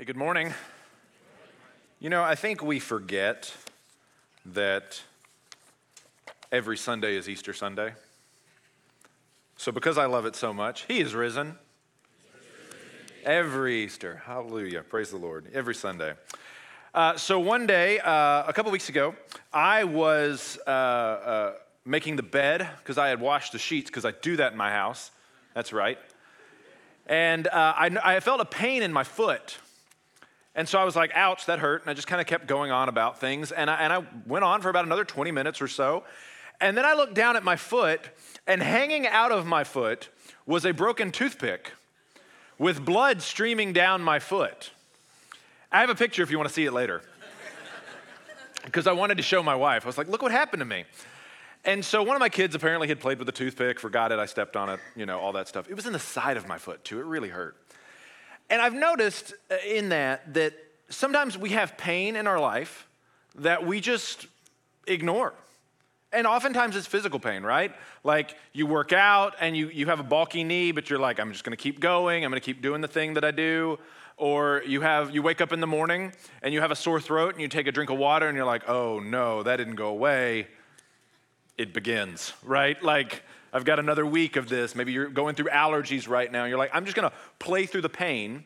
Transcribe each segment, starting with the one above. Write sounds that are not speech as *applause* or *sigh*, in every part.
Hey, good morning. You know, I think we forget that every Sunday is Easter Sunday. So, because I love it so much, He is risen. Every Easter. Hallelujah. Praise the Lord. Every Sunday. Uh, so, one day, uh, a couple weeks ago, I was uh, uh making the bed because I had washed the sheets because I do that in my house. That's right. And uh, I, I felt a pain in my foot. And so I was like, ouch, that hurt. And I just kind of kept going on about things. And I, and I went on for about another 20 minutes or so. And then I looked down at my foot, and hanging out of my foot was a broken toothpick with blood streaming down my foot. I have a picture if you want to see it later. *laughs* Because I wanted to show my wife. I was like, look what happened to me. And so one of my kids apparently had played with a toothpick, forgot it, I stepped on it, you know, all that stuff. It was in the side of my foot too. It really hurt. And I've noticed uh, in that that sometimes we have pain in our life that we just ignore. And oftentimes it's physical pain, right? Like you work out and you, you have a bulky knee, but you're like, I'm just gonna keep going, I'm gonna keep doing the thing that I do. Or you have you wake up in the morning and you have a sore throat and you take a drink of water and you're like, oh no, that didn't go away. It begins, right? Like I've got another week of this. Maybe you're going through allergies right now. You're like, I'm just going to play through the pain.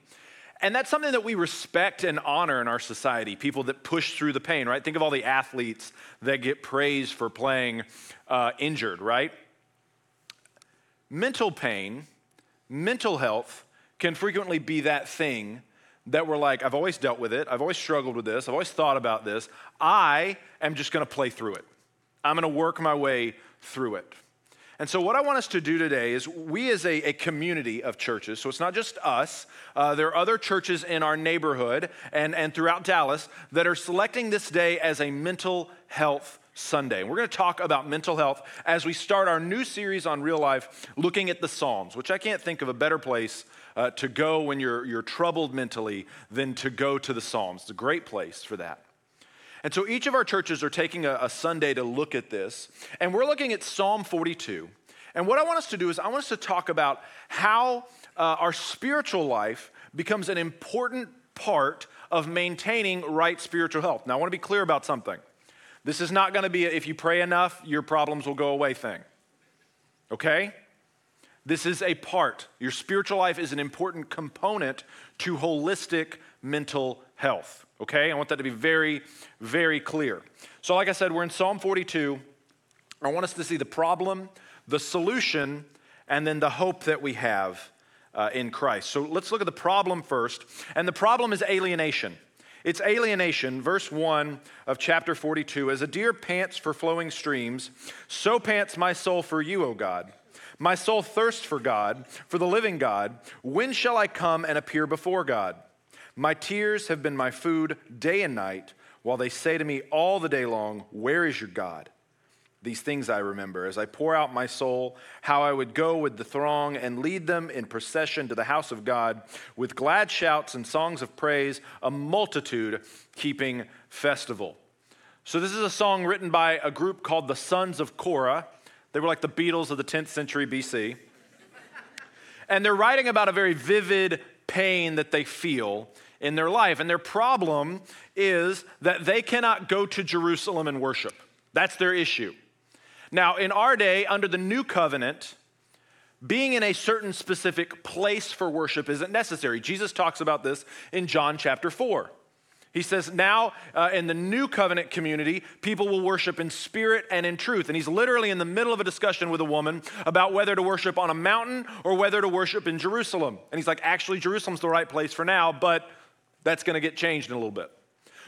And that's something that we respect and honor in our society people that push through the pain, right? Think of all the athletes that get praised for playing uh, injured, right? Mental pain, mental health can frequently be that thing that we're like, I've always dealt with it. I've always struggled with this. I've always thought about this. I am just going to play through it. I'm going to work my way through it. And so, what I want us to do today is we, as a, a community of churches, so it's not just us, uh, there are other churches in our neighborhood and, and throughout Dallas that are selecting this day as a mental health Sunday. And we're going to talk about mental health as we start our new series on real life, looking at the Psalms, which I can't think of a better place uh, to go when you're, you're troubled mentally than to go to the Psalms. It's a great place for that. And so each of our churches are taking a, a, Sunday to look at this. And we're looking at Psalm 42. And what I want us to do is, I want us to talk about how uh, our spiritual life becomes an important part of maintaining right spiritual health. Now, I want to be clear about something. This is not going to be a, if you pray enough, your problems will go away thing. Okay? This is a part. Your spiritual life is an important component to holistic mental health. Okay? I want that to be very, very clear. So, like I said, we're in Psalm 42. I want us to see the problem, the solution, and then the hope that we have uh, in Christ. So, let's look at the problem first. And the problem is alienation. It's alienation, verse 1 of chapter 42. As a deer pants for flowing streams, so pants my soul for you, O God. My soul thirsts for God, for the living God. When shall I come and appear before God? My tears have been my food day and night, while they say to me all the day long, Where is your God? These things I remember as I pour out my soul, how I would go with the throng and lead them in procession to the house of God with glad shouts and songs of praise, a multitude keeping festival. So, this is a song written by a group called the Sons of Korah. They were like the Beatles of the 10th century BC. And they're writing about a very vivid pain that they feel in their life. And their problem is that they cannot go to Jerusalem and worship. That's their issue. Now, in our day, under the new covenant, being in a certain specific place for worship isn't necessary. Jesus talks about this in John chapter 4. He says, now uh, in the new covenant community, people will worship in spirit and in truth. And he's literally in the middle of a discussion with a woman about whether to worship on a mountain or whether to worship in Jerusalem. And he's like, actually, Jerusalem's the right place for now, but that's going to get changed in a little bit.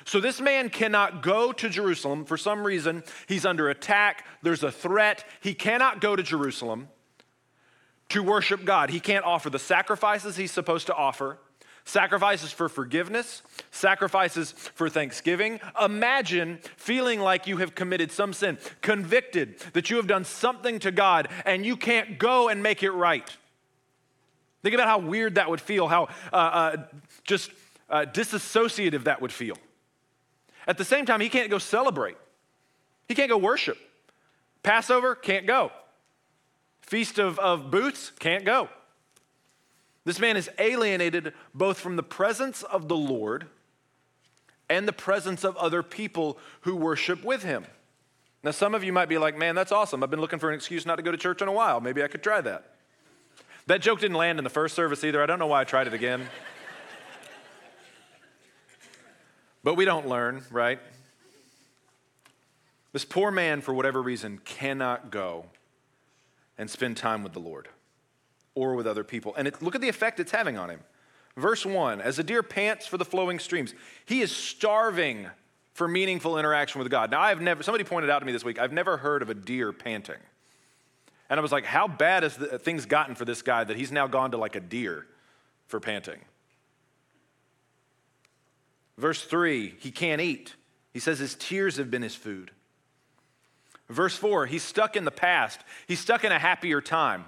So this man cannot go to Jerusalem. For some reason, he's under attack. There's a threat. He cannot go to Jerusalem to worship God. He can't offer the sacrifices he's supposed to offer sacrifices for forgiveness, sacrifices for thanksgiving. Imagine feeling like you have committed some sin, convicted that you have done something to God and you can't go and make it right. Think about how weird that would feel, how uh, uh, just uh, disassociative that would feel. At the same time, he can't go celebrate, he can't go worship. Passover, can't go. Feast of, of Booths, can't go. This man is alienated both from the presence of the Lord and the presence of other people who worship with him. Now, some of you might be like, man, that's awesome. I've been looking for an excuse not to go to church in a while. Maybe I could try that. That joke didn't land in the first service either. I don't know why I tried it again. But we don't learn, right? This poor man, for whatever reason, cannot go and spend time with the Lord or with other people. And it, look at the effect it's having on him. Verse 1 As a deer pants for the flowing streams, he is starving for meaningful interaction with God. Now, I've never, somebody pointed out to me this week, I've never heard of a deer panting. And I was like, how bad has the, things gotten for this guy that he's now gone to like a deer for panting? Verse 3, he can't eat. He says his tears have been his food. Verse 4, he's stuck in the past. He's stuck in a happier time.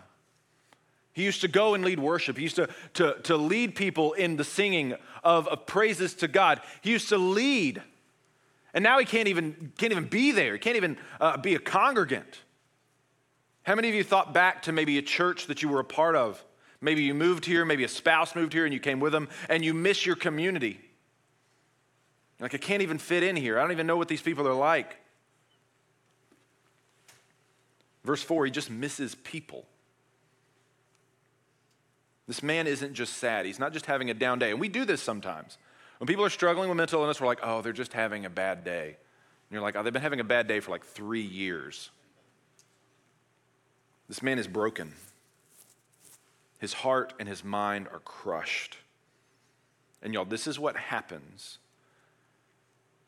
He used to go and lead worship. He used to, to, to lead people in the singing of, of praises to God. He used to lead. And now he can't even, can't even be there. He can't even uh, be a congregant. How many of you thought back to maybe a church that you were a part of? Maybe you moved here, maybe a spouse moved here and you came with them, and you miss your community. Like, I can't even fit in here. I don't even know what these people are like. Verse 4, he just misses people. This man isn't just sad, he's not just having a down day. And we do this sometimes. When people are struggling with mental illness, we're like, oh, they're just having a bad day. And you're like, oh, they've been having a bad day for like three years. This man is broken. His heart and his mind are crushed. And y'all, this is what happens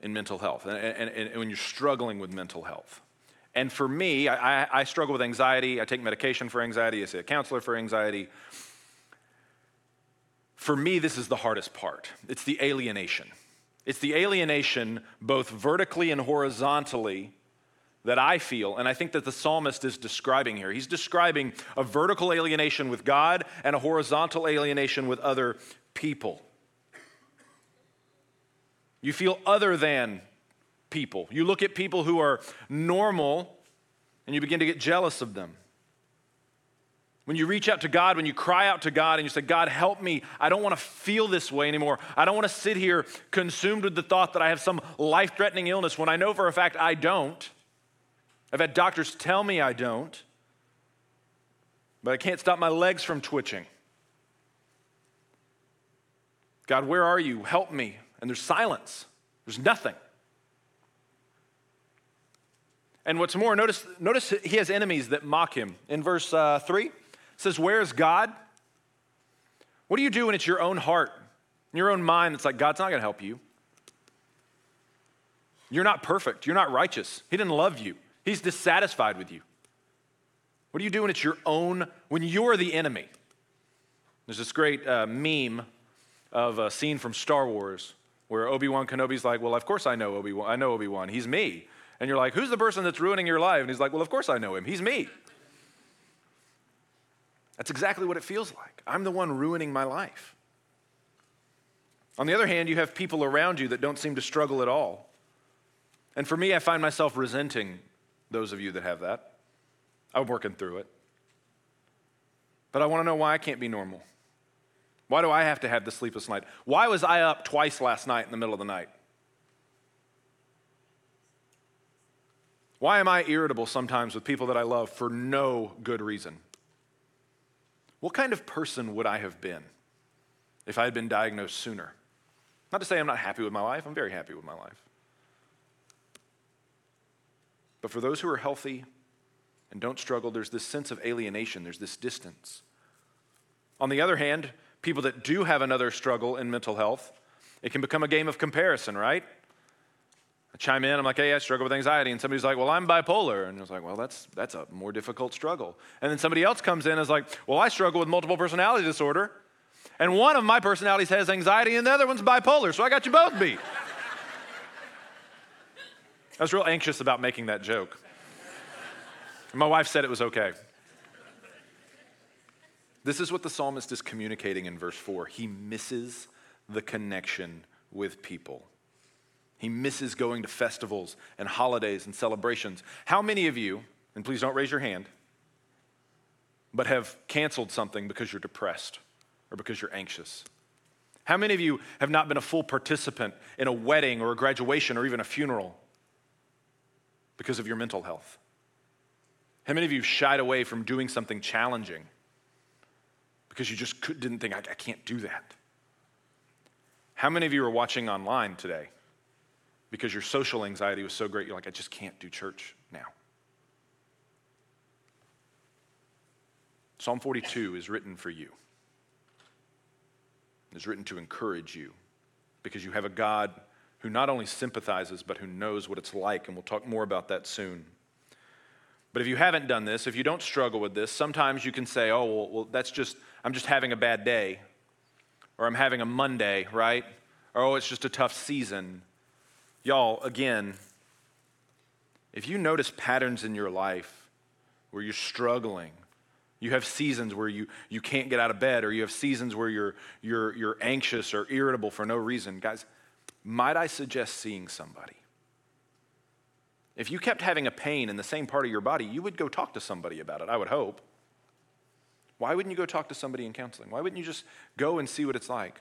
in mental health and, and, and when you're struggling with mental health. And for me, I, I, struggle with anxiety. I take medication for anxiety. I see a counselor for anxiety. For me, this is the hardest part it's the alienation. It's the alienation both vertically and horizontally that I feel, and I think that the psalmist is describing here. He's describing a vertical alienation with God and a horizontal alienation with other people. You feel other than people. You look at people who are normal and you begin to get jealous of them. When you reach out to God, when you cry out to God and you say, God, help me, I don't want to feel this way anymore. I don't want to sit here consumed with the thought that I have some life threatening illness when I know for a fact I don't. I've had doctors tell me I don't, but I can't stop my legs from twitching. God, where are you? Help me. And there's silence, there's nothing. And what's more, notice, notice he has enemies that mock him. In verse uh, 3, says, Where is God? What do you do when it's your own heart, your own mind that's like, God's not going to help you? You're not perfect. You're not righteous. He didn't love you. He's dissatisfied with you. What do you do when it's your own, when you're the enemy? There's this great uh, meme of a scene from Star Wars where Obi-Wan Kenobi's like, well, of course I know Obi-Wan. I know Obi-Wan. He's me. And you're like, who's the person that's ruining your life? And he's like, well, of course I know him. He's me. That's exactly what it feels like. I'm the one ruining my life. On the other hand, you have people around you that don't seem to struggle at all. And for me, I find myself resenting those of you that have that. I'm working through it. But I want to know why I can't be normal. Why do I have to have the sleepless night? Why was I up twice last night in the middle of the night? Why am I irritable sometimes with people that I love for no good reason? What kind of person would I have been if I had been diagnosed sooner? Not to say I'm not happy with my life, I'm very happy with my life. But for those who are healthy and don't struggle, there's this sense of alienation, there's this distance. On the other hand, people that do have another struggle in mental health, it can become a game of comparison, right? I chime in, I'm like, hey, I struggle with anxiety. And somebody's like, well, I'm bipolar. And I was like, well, that's, that's a more difficult struggle. And then somebody else comes in and is like, well, I struggle with multiple personality disorder. And one of my personalities has anxiety and the other one's bipolar. So I got you both beat. *laughs* I was real anxious about making that joke. My wife said it was okay. This is what the psalmist is communicating in verse 4. He misses the connection with people. He misses going to festivals and holidays and celebrations. How many of you, and please don't raise your hand, but have canceled something because you're depressed or because you're anxious? How many of you have not been a full participant in a wedding or a graduation or even a funeral because of your mental health? How many of you shied away from doing something challenging because you just could, didn't think, I, I can't do that? How many of you are watching online today because your social anxiety was so great, you're like, I just can't do church now? Psalm 42 is written for you. It's written to encourage you because you have a God who not only sympathizes, but who knows what it's like, and we'll talk more about that soon. But if you haven't done this, if you don't struggle with this, sometimes you can say, oh, well, well that's just, I'm just having a bad day, or I'm having a Monday, right? Or, oh, it's just a tough season. Y'all, again, if you notice patterns in your life where you're struggling, you have seasons where you, you can't get out of bed, or you have seasons where you're, you're, you're anxious or irritable for no reason. Guys, might I suggest seeing somebody? If you kept having a pain in the same part of your body, you would go talk to somebody about it, I would hope. Why wouldn't you go talk to somebody in counseling? Why wouldn't you just go and see what it's like?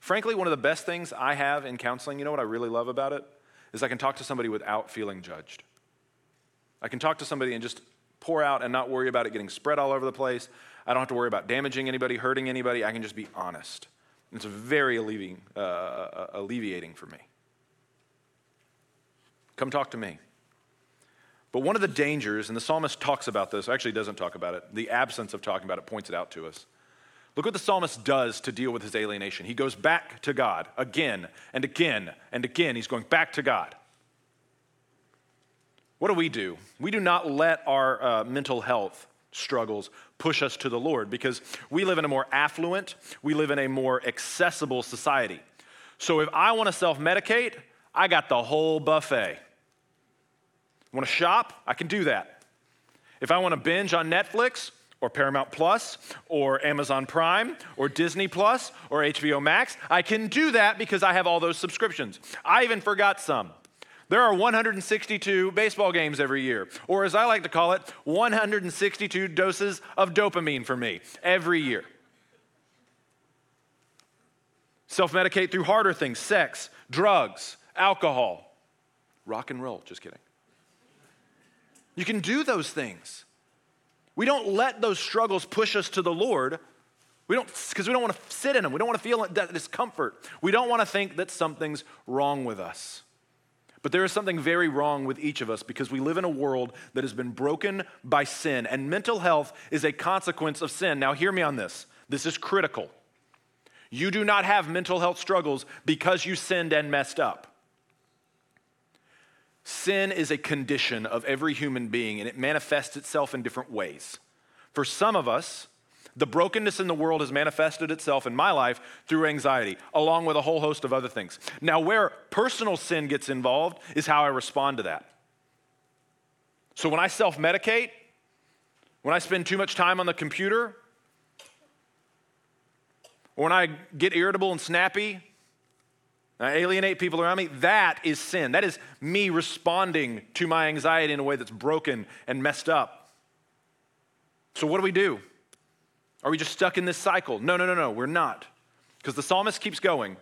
Frankly, one of the best things I have in counseling, you know what I really love about it? Is I can talk to somebody without feeling judged. I can talk to somebody and just pour out and not worry about it getting spread all over the place. I don't have to worry about damaging anybody, hurting anybody. I can just be honest. It's very alleviating, uh, uh, alleviating for me. Come talk to me. But one of the dangers, and the psalmist talks about this, actually doesn't talk about it, the absence of talking about it points it out to us. Look what the psalmist does to deal with his alienation. He goes back to God again and again and again. He's going back to God. What do we do? We do not let our uh, mental health struggles push us to the Lord because we live in a more affluent, we live in a more accessible society. So if I want to self medicate, I got the whole buffet. Want to shop? I can do that. If I want to binge on Netflix or Paramount Plus or Amazon Prime or Disney Plus or HBO Max, I can do that because I have all those subscriptions. I even forgot some. There are 162 baseball games every year, or as I like to call it, 162 doses of dopamine for me every year. Self medicate through harder things sex, drugs, alcohol, rock and roll. Just kidding. You can do those things. We don't let those struggles push us to the Lord. We don't, because we don't want to sit in them. We don't want to feel that discomfort. We don't want to think that something's wrong with us. But there is something very wrong with each of us because we live in a world that has been broken by sin, and mental health is a consequence of sin. Now, hear me on this. This is critical. You do not have mental health struggles because you sinned and messed up. Sin is a condition of every human being, and it manifests itself in different ways. For some of us, the brokenness in the world has manifested itself in my life through anxiety, along with a whole host of other things. Now, where personal sin gets involved is how I respond to that. So when I self medicate, when I spend too much time on the computer, or when I get irritable and snappy, I alienate people around me, that is sin. That is me responding to my anxiety in a way that's broken and messed up. So, what do we do? Are we just stuck in this cycle? No, no, no, no, we're not. Because the psalmist keeps going.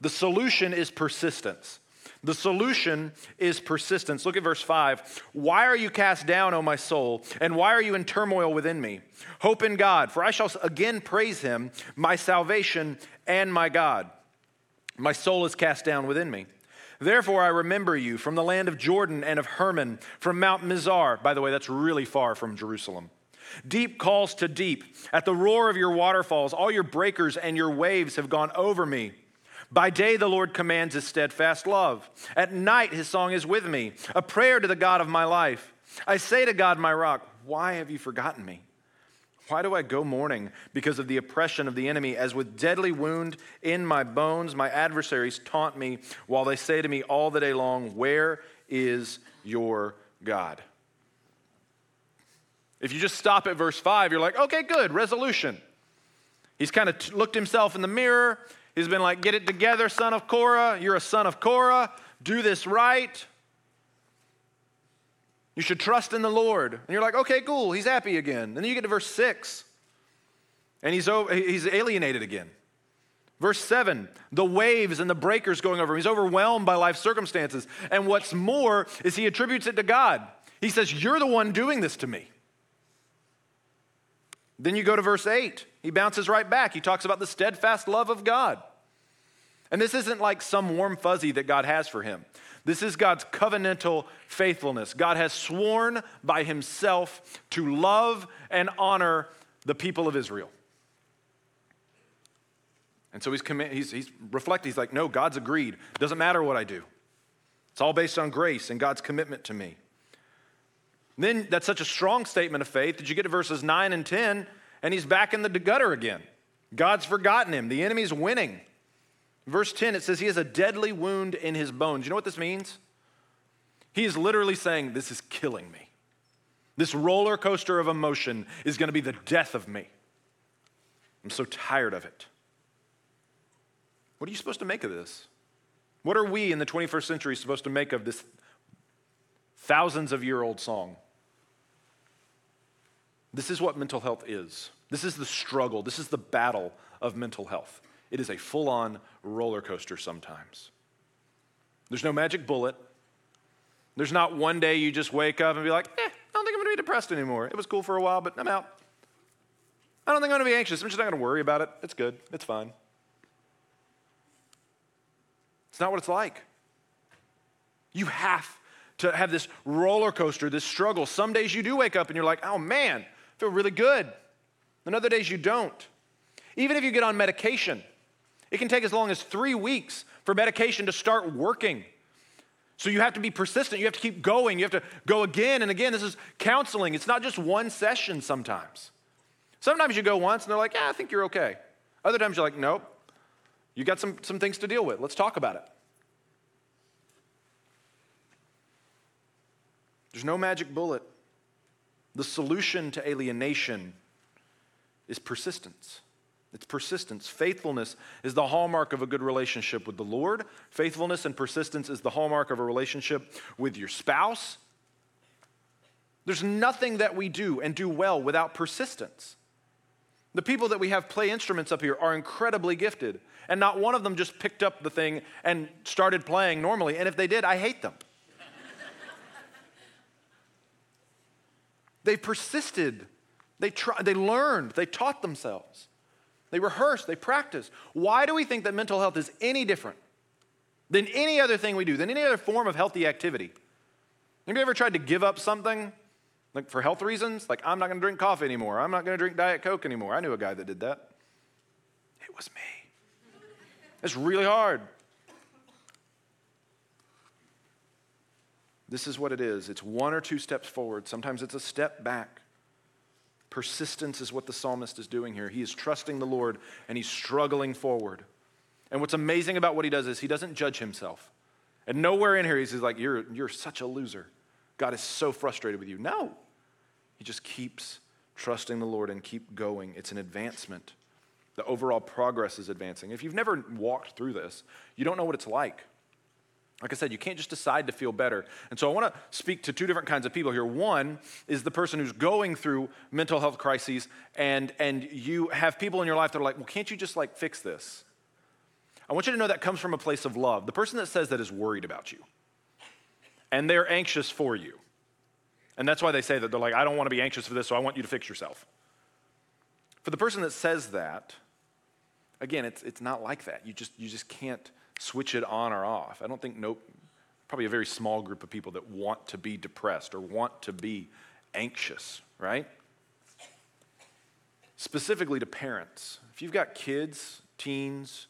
The solution is persistence. The solution is persistence. Look at verse 5. Why are you cast down, O my soul? And why are you in turmoil within me? Hope in God, for I shall again praise him, my salvation and my God. My soul is cast down within me. Therefore, I remember you from the land of Jordan and of Hermon, from Mount Mizar. By the way, that's really far from Jerusalem. Deep calls to deep. At the roar of your waterfalls, all your breakers and your waves have gone over me. By day, the Lord commands his steadfast love. At night, his song is with me, a prayer to the God of my life. I say to God, my rock, why have you forgotten me? Why do I go mourning because of the oppression of the enemy? As with deadly wound in my bones, my adversaries taunt me while they say to me all the day long, Where is your God? If you just stop at verse 5, you're like, okay, good, resolution. He's kind of t- looked himself in the mirror. He's been like, get it together, son of Korah. You're a son of Korah. Do this right. You should trust in the Lord. And you're like, okay, cool, he's happy again. And then you get to verse 6. And he's, he's alienated again. Verse 7 the waves and the breakers going over him. He's overwhelmed by life circumstances. And what's more is he attributes it to God. He says, You're the one doing this to me. Then you go to verse 8. He bounces right back. He talks about the steadfast love of God. And this isn't like some warm fuzzy that God has for him. This is God's covenantal faithfulness. God has sworn by himself to love and honor the people of Israel. And so he's, he's, he's reflecting. He's like, no, God's agreed. Doesn't matter what I do. It's all based on grace and God's commitment to me. And then that's such a strong statement of faith. Did you get to verses 9 and 10? And he's back in the gutter again. God's forgotten him. The enemy's winning. Verse 10, it says he has a deadly wound in his bones. You know what this means? He is literally saying, This is killing me. This roller coaster of emotion is going to be the death of me. I'm so tired of it. What are you supposed to make of this? What are we in the 21st century supposed to make of this thousands of year old song? This is what mental health is. This is the struggle. This is the battle of mental health. It is a full on roller coaster sometimes. There's no magic bullet. There's not one day you just wake up and be like, eh, I don't think I'm going to be depressed anymore. It was cool for a while, but I'm out. I don't think I'm going to be anxious. I'm just not going to worry about it. It's good. It's fine. It's not what it's like. You have to have this roller coaster, this struggle. Some days you do wake up and you're like, oh man, I feel really good. And other days you don't. Even if you get on medication, it can take as long as three weeks for medication to start working. So you have to be persistent. You have to keep going. You have to go again and again. This is counseling. It's not just one session sometimes. Sometimes you go once and they're like, yeah, I think you're okay. Other times you're like, nope, you got some, some things to deal with. Let's talk about it. There's no magic bullet. The solution to alienation is persistence. It's persistence. Faithfulness is the hallmark of a good relationship with the Lord. Faithfulness and persistence is the hallmark of a relationship with your spouse. There's nothing that we do and do well without persistence. The people that we have play instruments up here are incredibly gifted, and not one of them just picked up the thing and started playing normally. And if they did, I hate them. *laughs* they persisted, they, tried, they learned, they taught themselves, they rehearse, they practice. Why do we think that mental health is any different than any other thing we do, than any other form of healthy activity? Have you ever tried to give up something like for health reasons? Like, I'm not going to drink coffee anymore. I'm not going to drink Diet Coke anymore. I knew a guy that did that. It was me. It's really hard. This is what it is it's one or two steps forward, sometimes it's a step back. Persistence is what the psalmist is doing here. He is trusting the Lord and he's struggling forward. And what's amazing about what he does is he doesn't judge himself. And nowhere in here he's like, You're, you're such a loser. God is so frustrated with you. No. He just keeps trusting the Lord and keep going. It's an advancement. The overall progress is advancing. If you've never walked through this, you don't know what it's like. Like I said, you can't just decide to feel better. And so I want to speak to two different kinds of people here. One is the person who's going through mental health crises, and, and you have people in your life that are like, well, can't you just like fix this? I want you to know that comes from a place of love. The person that says that is worried about you, and they're anxious for you. And that's why they say that they're like, I don't want to be anxious for this, so I want you to fix yourself. For the person that says that, again, it's, it's not like that. You just, you just can't switch it on or off. I don't think no, probably a very small group of people that want to be depressed or want to be anxious, right? Specifically to parents. If you've got kids, teens,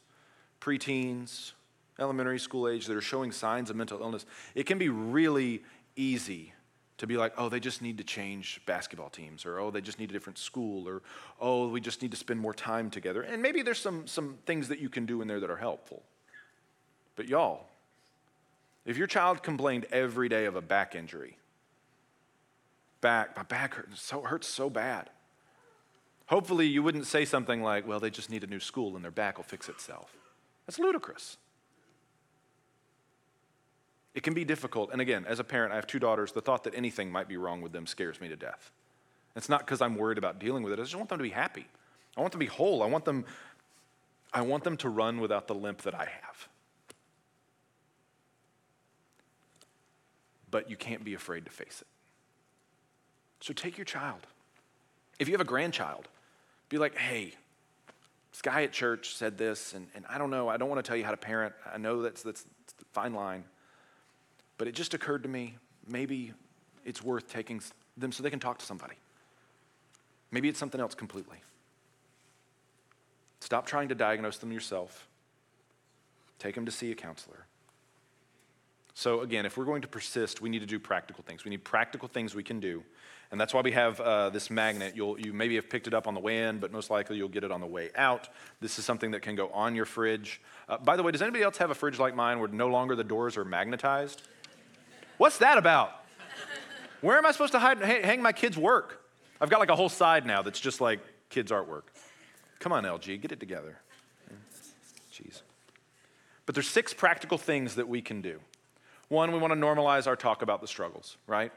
preteens, elementary school age that are showing signs of mental illness, it can be really easy to be like, oh, they just need to change basketball teams, or oh, they just need a different school, or oh, we just need to spend more time together. And maybe there's some, some things that you can do in there that are helpful. But y'all, if your child complained every day of a back injury, back, my back hurts so, hurts so bad. Hopefully, you wouldn't say something like, well, they just need a new school and their back will fix itself. That's ludicrous. It can be difficult. And again, as a parent, I have two daughters. The thought that anything might be wrong with them scares me to death. It's not because I'm worried about dealing with it, I just want them to be happy. I want them to be whole. I want them, I want them to run without the limp that I have. But you can't be afraid to face it. So take your child. If you have a grandchild, be like, hey, this guy at church said this, and, and I don't know, I don't want to tell you how to parent. I know that's, that's, the fine line. But it just occurred to me maybe it's worth taking them so they can talk to somebody. Maybe it's something else completely. Stop trying to diagnose them yourself. Take them to see a counselor. So, again, if we're going to persist, we need to do practical things. We need practical things we can do. And that's why we have uh, this magnet. You'll, you maybe have picked it up on the way in, but most likely you'll get it on the way out. This is something that can go on your fridge. Uh, by the way, does anybody else have a fridge like mine where no longer the doors are magnetized? What's that about? Where am I supposed to hide, hang my kids' work? I've got like a whole side now that's just like kids' artwork. Come on, LG, get it together. Jeez. But there's six practical things that we can do. One, we want to normalize our talk about the struggles, right?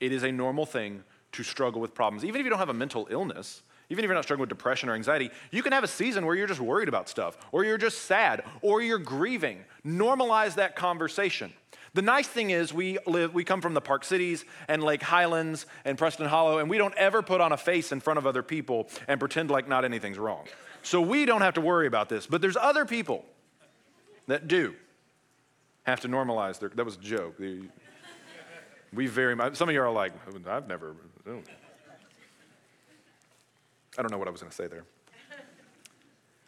It is a normal thing to struggle with problems. Even if you don't have a mental illness, even if you're not struggling with depression or anxiety, you can have a season where you're just worried about stuff, or you're just sad, or you're grieving. Normalize that conversation. The nice thing is we live we come from the Park Cities and Lake Highlands and Preston Hollow and we don't ever put on a face in front of other people and pretend like not anything's wrong. So we don't have to worry about this, but there's other people that do have to normalize their that was a joke. We very much some of you are like I've never I don't know what I was going to say there.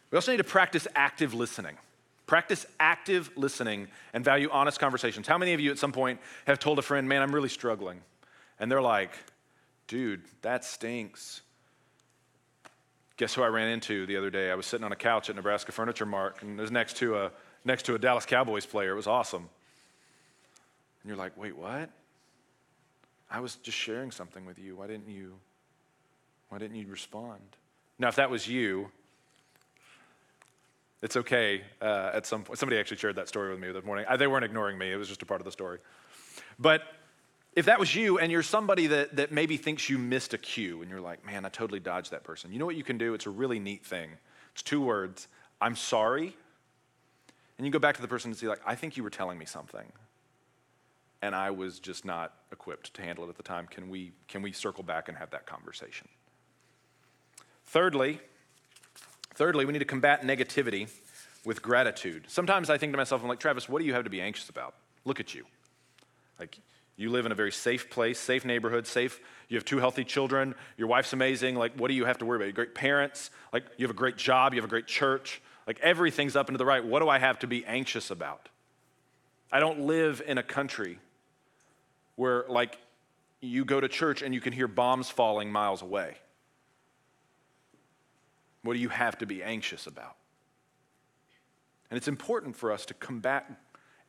We also need to practice active listening. Practice active listening and value honest conversations. How many of you at some point have told a friend, man, I'm really struggling? And they're like, dude, that stinks. Guess who I ran into the other day? I was sitting on a couch at Nebraska Furniture Mart, and it was next to a, next to a Dallas Cowboys player. It was awesome. And you're like, wait, what? I was just sharing something with you. Why didn't you, why didn't you respond? Now, if that was you, it's okay uh, at some point. Somebody actually shared that story with me this morning. I, they weren't ignoring me, it was just a part of the story. But if that was you and you're somebody that, that maybe thinks you missed a cue and you're like, man, I totally dodged that person, you know what you can do? It's a really neat thing. It's two words I'm sorry. And you go back to the person and say, like, I think you were telling me something. And I was just not equipped to handle it at the time. Can we, can we circle back and have that conversation? Thirdly, Thirdly, we need to combat negativity with gratitude. Sometimes I think to myself, I'm like, Travis, what do you have to be anxious about? Look at you. Like, you live in a very safe place, safe neighborhood, safe. You have two healthy children. Your wife's amazing. Like, what do you have to worry about? You great parents. Like, you have a great job. You have a great church. Like, everything's up and to the right. What do I have to be anxious about? I don't live in a country where, like, you go to church and you can hear bombs falling miles away. What do you have to be anxious about? And it's important for us to combat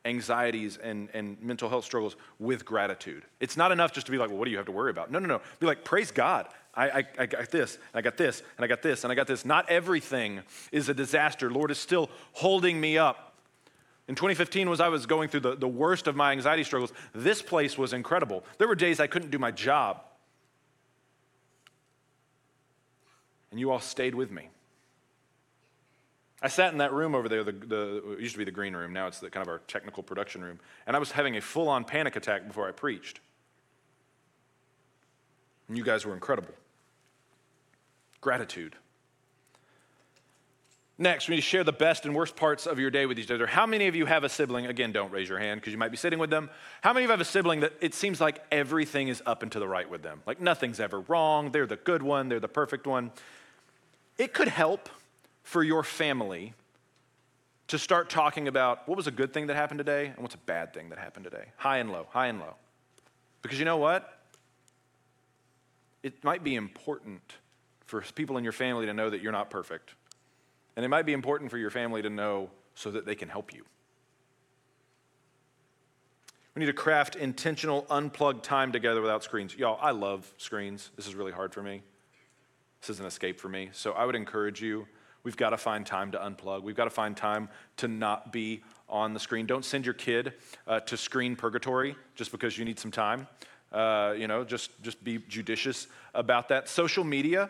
anxieties and, and mental health struggles with gratitude. It's not enough just to be like, well, what do you have to worry about? No, no, no. Be like, praise God. I, I, I got this, and I got this, and I got this, and I got this. Not everything is a disaster. Lord is still holding me up. In 2015, as I was going through the, the worst of my anxiety struggles, this place was incredible. There were days I couldn't do my job. and you all stayed with me. I sat in that room over there, the, the, it used to be the green room, now it's the kind of our technical production room, and I was having a full on panic attack before I preached. And you guys were incredible. Gratitude. Next, we need to share the best and worst parts of your day with each other. How many of you have a sibling? Again, don't raise your hand because you might be sitting with them. How many of you have a sibling that it seems like everything is up and to the right with them? Like nothing's ever wrong. They're the good one, they're the perfect one. It could help for your family to start talking about what was a good thing that happened today and what's a bad thing that happened today. High and low, high and low. Because you know what? It might be important for people in your family to know that you're not perfect. And it might be important for your family to know so that they can help you. We need to craft intentional, unplugged time together without screens. Y'all, I love screens. This is really hard for me. This is an escape for me. So I would encourage you, we've got to find time to unplug. We've got to find time to not be on the screen. Don't send your kid uh, to screen purgatory just because you need some time. Uh, you know, just, just be judicious about that. Social media,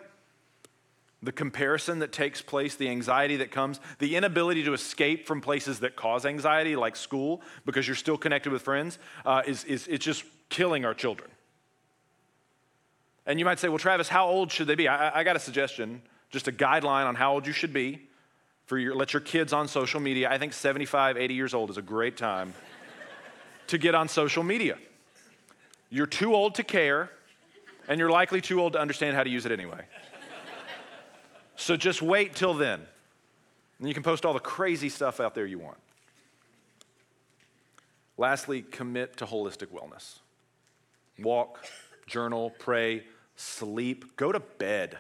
the comparison that takes place, the anxiety that comes, the inability to escape from places that cause anxiety, like school, because you're still connected with friends, uh, is, is it's just killing our children. And you might say, well, Travis, how old should they be? I, I got a suggestion, just a guideline on how old you should be for your, let your kids on social media. I think 75, 80 years old is a great time *laughs* to get on social media. You're too old to care, and you're likely too old to understand how to use it anyway. So just wait till then. And you can post all the crazy stuff out there you want. Lastly, commit to holistic wellness. Walk, journal, pray, sleep, go to bed.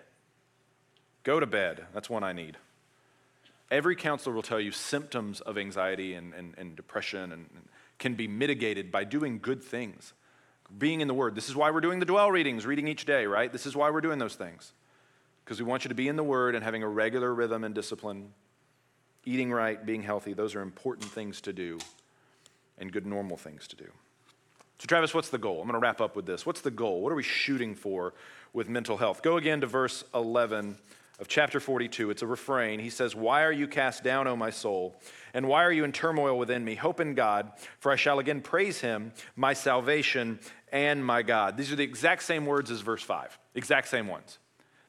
Go to bed. That's one I need. Every counselor will tell you symptoms of anxiety and, and, and depression and, and can be mitigated by doing good things, being in the Word. This is why we're doing the dwell readings, reading each day, right? This is why we're doing those things. Because we want you to be in the Word and having a regular rhythm and discipline, eating right, being healthy. Those are important things to do and good normal things to do. So, Travis, what's the goal? I'm going to wrap up with this. What's the goal? What are we shooting for with mental health? Go again to verse 11 of chapter 42. It's a refrain. He says, Why are you cast down, O my soul? And why are you in turmoil within me? Hope in God, for I shall again praise him, my salvation and my God. These are the exact same words as verse 5, exact same ones.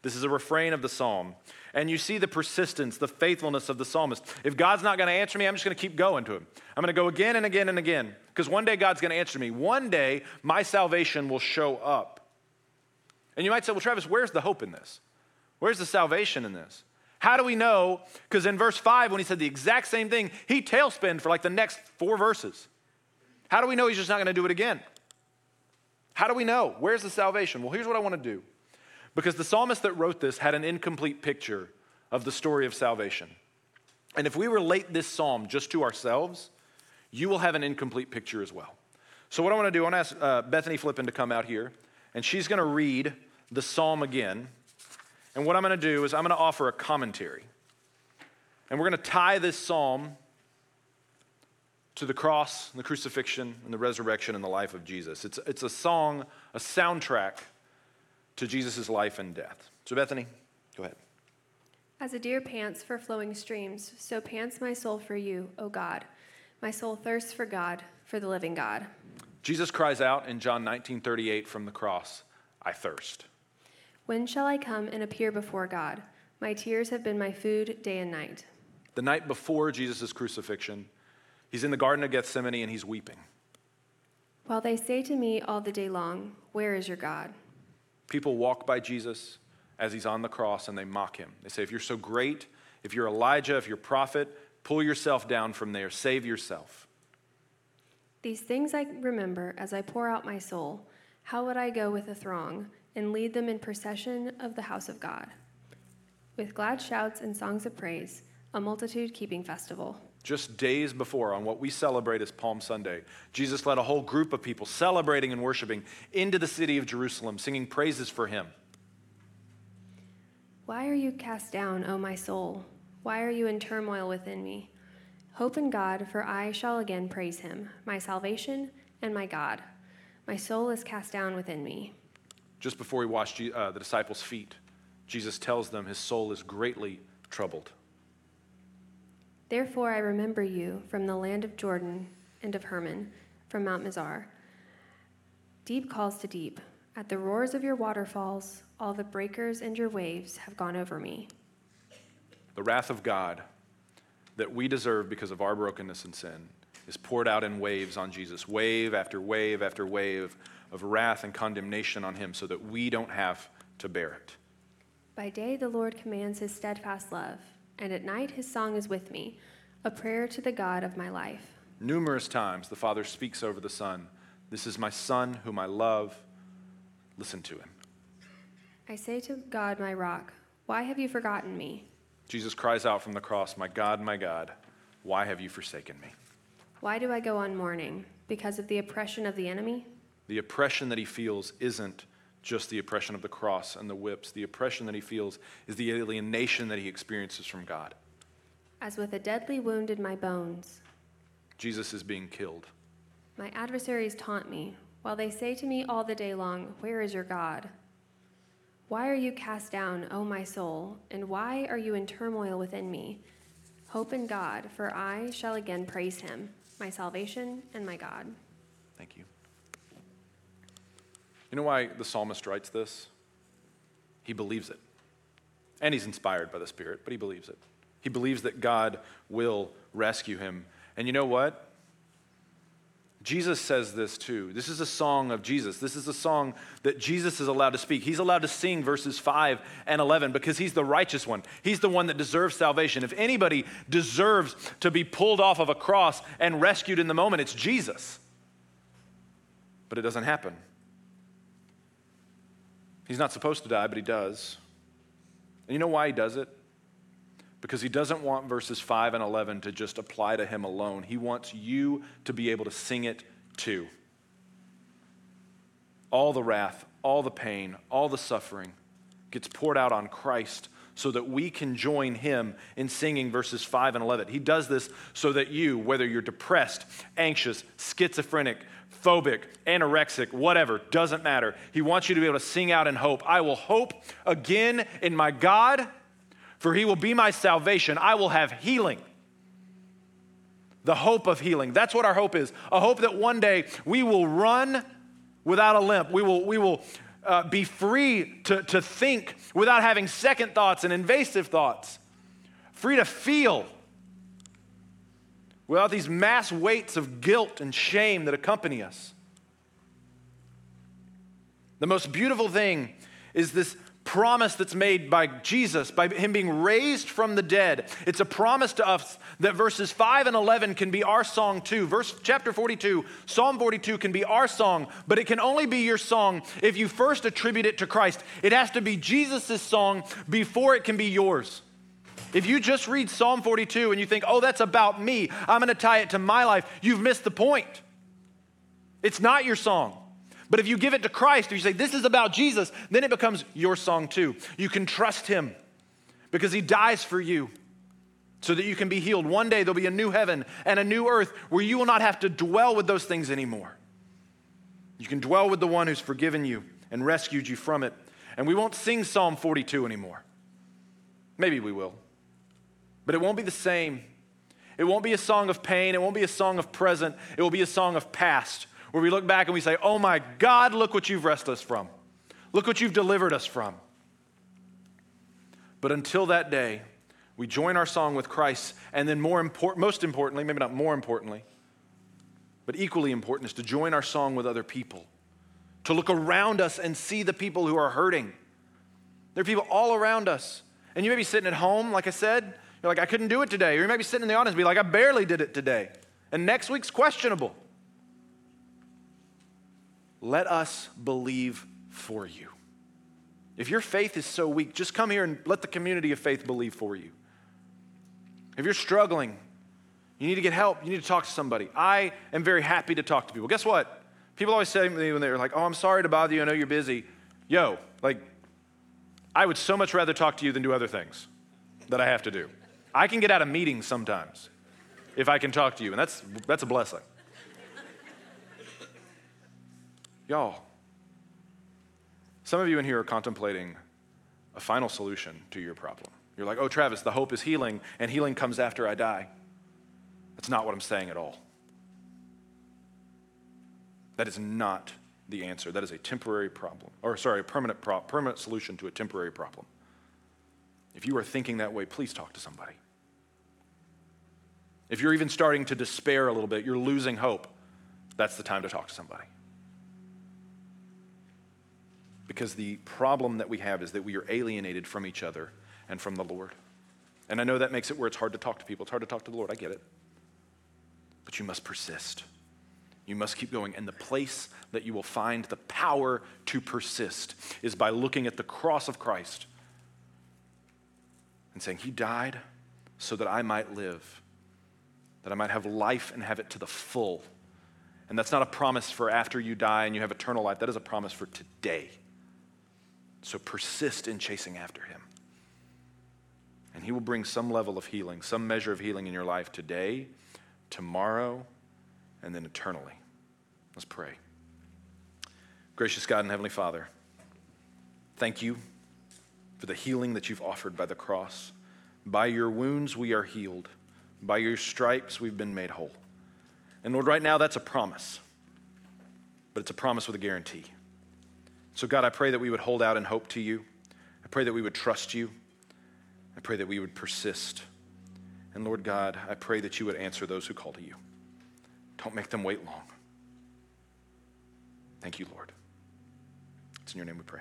This is a refrain of the psalm. And you see the persistence, the faithfulness of the psalmist. If God's not going to answer me, I'm just going to keep going to him. I'm going to go again and again and again because one day God's going to answer me. One day my salvation will show up. And you might say, well, Travis, where's the hope in this? Where's the salvation in this? How do we know? Because in verse 5, when he said the exact same thing, he tailspinned for like the next four verses. How do we know he's just not going to do it again? How do we know? Where's the salvation? Well, here's what I want to do. Because the psalmist that wrote this had an incomplete picture of the story of salvation. And if we relate this psalm just to ourselves, you will have an incomplete picture as well. So, what I want to do, I want to ask uh, Bethany Flippin to come out here, and she's going to read the psalm again. And what I'm going to do is I'm going to offer a commentary. And we're going to tie this psalm to the cross, and the crucifixion, and the resurrection and the life of Jesus. It's, it's a song, a soundtrack to Jesus' life and death. So, Bethany, go ahead. As a deer pants for flowing streams, so pants my soul for you, O God. My soul thirsts for God, for the living God. Jesus cries out in John 19 38 from the cross, I thirst. When shall I come and appear before God? My tears have been my food day and night. The night before Jesus' crucifixion, he's in the Garden of Gethsemane and he's weeping. While they say to me all the day long, Where is your God? People walk by Jesus as he's on the cross and they mock him. They say, If you're so great, if you're Elijah, if you're prophet, pull yourself down from there, save yourself. These things I remember as I pour out my soul. How would I go with a throng and lead them in procession of the house of God? With glad shouts and songs of praise, a multitude keeping festival. Just days before, on what we celebrate as Palm Sunday, Jesus led a whole group of people celebrating and worshiping into the city of Jerusalem, singing praises for him. Why are you cast down, O my soul? Why are you in turmoil within me? Hope in God, for I shall again praise him, my salvation and my God. My soul is cast down within me. Just before he washed uh, the disciples' feet, Jesus tells them his soul is greatly troubled. Therefore I remember you from the land of Jordan and of Hermon, from Mount Mizar. Deep calls to deep. At the roars of your waterfalls, all the breakers and your waves have gone over me. The wrath of God that we deserve because of our brokenness and sin is poured out in waves on Jesus, wave after wave after wave of wrath and condemnation on him so that we don't have to bear it. By day, the Lord commands his steadfast love, and at night, his song is with me, a prayer to the God of my life. Numerous times, the Father speaks over the Son This is my Son whom I love. Listen to him. I say to God, my rock, why have you forgotten me? Jesus cries out from the cross, My God, my God, why have you forsaken me? Why do I go on mourning? Because of the oppression of the enemy? The oppression that he feels isn't just the oppression of the cross and the whips. The oppression that he feels is the alienation that he experiences from God. As with a deadly wound in my bones, Jesus is being killed. my adversaries taunt me, while they say to me all the day long, Where is your God? Why are you cast down, O my soul? And why are you in turmoil within me? Hope in God, for I shall again praise him, my salvation and my God. Thank you. You know why the psalmist writes this? He believes it. And he's inspired by the Spirit, but he believes it. He believes that God will rescue him. And you know what? Jesus says this too. This is a song of Jesus. This is a song that Jesus is allowed to speak. He's allowed to sing verses 5 and 11 because he's the righteous one. He's the one that deserves salvation. If anybody deserves to be pulled off of a cross and rescued in the moment, it's Jesus. But it doesn't happen. He's not supposed to die, but he does. And you know why he does it? because he doesn't want verses 5 and 11 to just apply to him alone. He wants you to be able to sing it too. All the wrath, all the pain, all the suffering gets poured out on Christ so that we can join him in singing verses 5 and 11. He does this so that you, whether you're depressed, anxious, schizophrenic, phobic, anorexic, whatever, doesn't matter. He wants you to be able to sing out in hope. I will hope again in my God for he will be my salvation. I will have healing. The hope of healing. That's what our hope is. A hope that one day we will run without a limp. We will, we will uh, be free to, to think without having second thoughts and invasive thoughts, free to feel without these mass weights of guilt and shame that accompany us. The most beautiful thing is this promise that's made by Jesus, by him being raised from the dead. It's a promise to us that verses 5 and 11 can be our song too. Verse chapter 42, Psalm 42 can be our song, but it can only be your song if you first attribute it to Christ. It has to be Jesus' song before it can be yours. If you just read Psalm 42 and you think, oh, that's about me, I'm going to tie it to my life, you've missed the point. It's not your song. But if you give it to Christ, if you say, This is about Jesus, then it becomes your song too. You can trust Him because He dies for you so that you can be healed. One day there'll be a new heaven and a new earth where you will not have to dwell with those things anymore. You can dwell with the one who's forgiven you and rescued you from it. And we won't sing Psalm 42 anymore. Maybe we will. But it won't be the same. It won't be a song of pain. It won't be a song of present. It will be a song of past where we look back and we say, Oh my God, look what you've rescued us from. Look what you've delivered us from. But until that day, we join our song with Christ, and then more important, most importantly, maybe not more importantly, but equally important is to join our song with other people, to look around us and see the people who are hurting. There are people all around us. And you may be sitting at home, like I said, you're like, I couldn't do it today. Or you might be sitting in the audience and be like, I barely did it today. And next week's questionable. Let us believe for you. If your faith is so weak, just come here and let the community of faith believe for you. If you're struggling, you need to get help, you need to talk to somebody. I am very happy to talk to people. Guess what? People always say to me when they're like, oh, I'm sorry to bother you, I know you're busy. Yo, like, I would so much rather talk to you than do other things that I have to do. I can get out of meetings sometimes if I can talk to you, and that's, that's a blessing. Y'all, some of you in here are contemplating a final solution to your problem. You're like, oh, Travis, the hope is healing, and healing comes after I die. That's not what I'm saying at all. That is not the answer. That is a temporary problem, or sorry, a permanent, pro- permanent solution to a temporary problem. If you are thinking that way, please talk to somebody. If you're even starting to despair a little bit, you're losing hope, that's the time to talk to somebody. Because the problem that we have is that we are alienated from each other and from the Lord. And I know that makes it where it's hard to talk to people. It's hard to talk to the Lord. I get it. But you must persist. You must keep going. And the place that you will find the power to persist is by looking at the cross of Christ and saying, He died so that I might live, that I might have life and have it to the full. And that's not a promise for after you die and you have eternal life. That is a promise for today. So persist in chasing after him. And he will bring some level of healing, some measure of healing in your life today, tomorrow, and then eternally. Let's pray. Gracious God and Heavenly Father, thank you for the healing that you've offered by the cross. By your wounds, we are healed. By your stripes, we've been made whole. And Lord, right now, that's a promise, but it's a promise with a guarantee. So, God, I pray that we would hold out in hope to you. I pray that we would trust you. I pray that we would persist. And Lord God, I pray that you would answer those who call to you. Don't make them wait long. Thank you, Lord. It's in your name we pray.